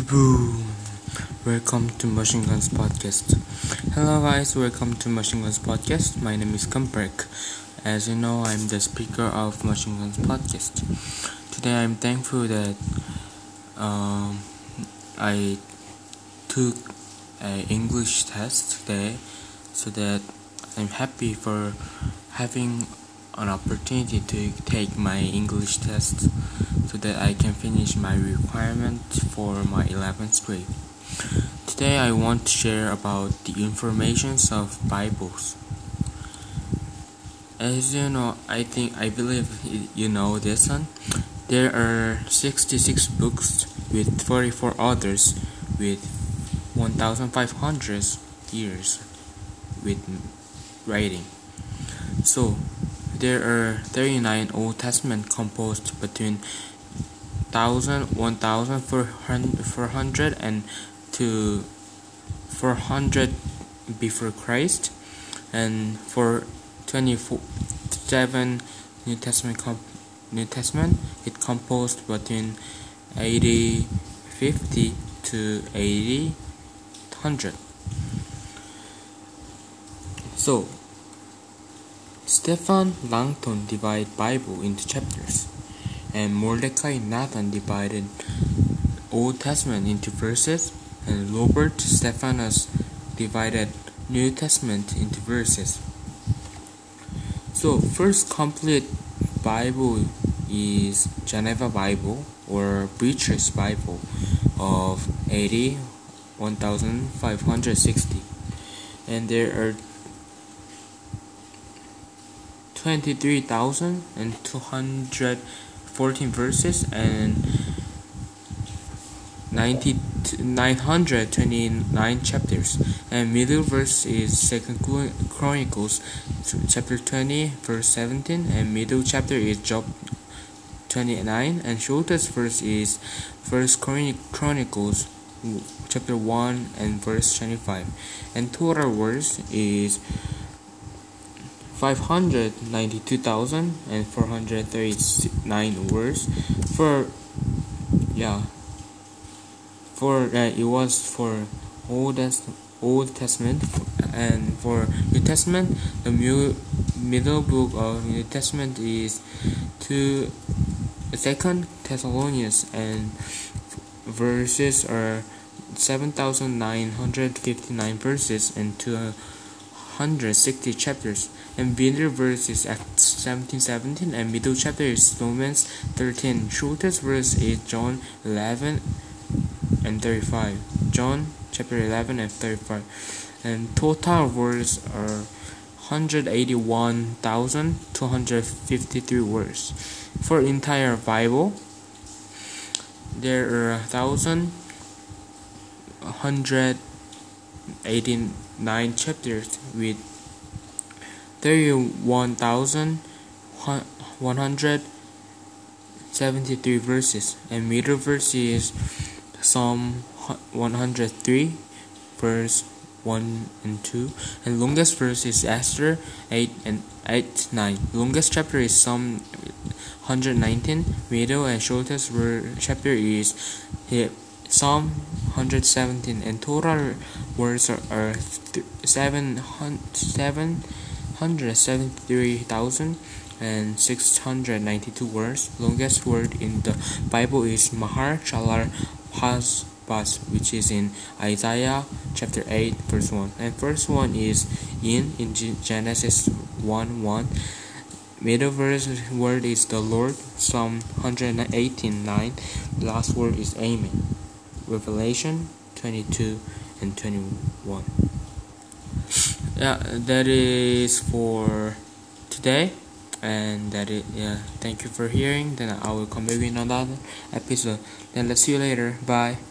Boom! Welcome to Machine Guns Podcast. Hello, guys. Welcome to Machine Guns Podcast. My name is Kamprek. As you know, I'm the speaker of Machine Guns Podcast. Today, I'm thankful that um, I took an English test today, so that I'm happy for having an opportunity to take my English test so that I can finish my requirement for my 11th grade. Today I want to share about the informations of Bibles. As you know, I think I believe you know this one. There are 66 books with 44 authors with 1500 years with writing. So, there are 39 Old Testament composed between 1000, 1400 and to 400 before Christ and for 27 New Testament New Testament it composed between 80 50 to 80 100 so Stephen Langton divided Bible into chapters, and Mordecai Nathan divided Old Testament into verses, and Robert Stephanus divided New Testament into verses. So first complete Bible is Geneva Bible or Preacher's Bible of 80 1560 and there are 23,214 verses and 90, 929 chapters. And middle verse is second chronicles chapter 20 verse 17 and middle chapter is job 29 and shortest verse is first chronicles chapter 1 and verse 25 and total verse is 592,439 words. For yeah. For uh, it was for old old testament and for new testament the new middle book of new testament is to second thessalonians and verses are 7959 verses and two 160 chapters, and middle verse is Acts 17 17, and middle chapter is Romans 13. Shortest verse is John 11 and 35. John chapter 11 and 35. And total words are 181,253 words. For entire Bible, there are 1,118 nine chapters with 31,173 verses, and middle verse is Psalm 103, verse 1 and 2, and longest verse is Esther 8 and 8 9. Longest chapter is Psalm 119, middle and shortest chapter is Psalm 117 and total words are 773,692 words. Longest word in the Bible is Mahar Shalar Hasbas, which is in Isaiah chapter 8, verse 1. And first one is in in Genesis 1 1. Middle verse word is the Lord, Psalm 118 9. Last word is Amen. Revelation 22 and 21. Yeah, that is for today. And that is, yeah, thank you for hearing. Then I will come back in another episode. Then let's see you later. Bye.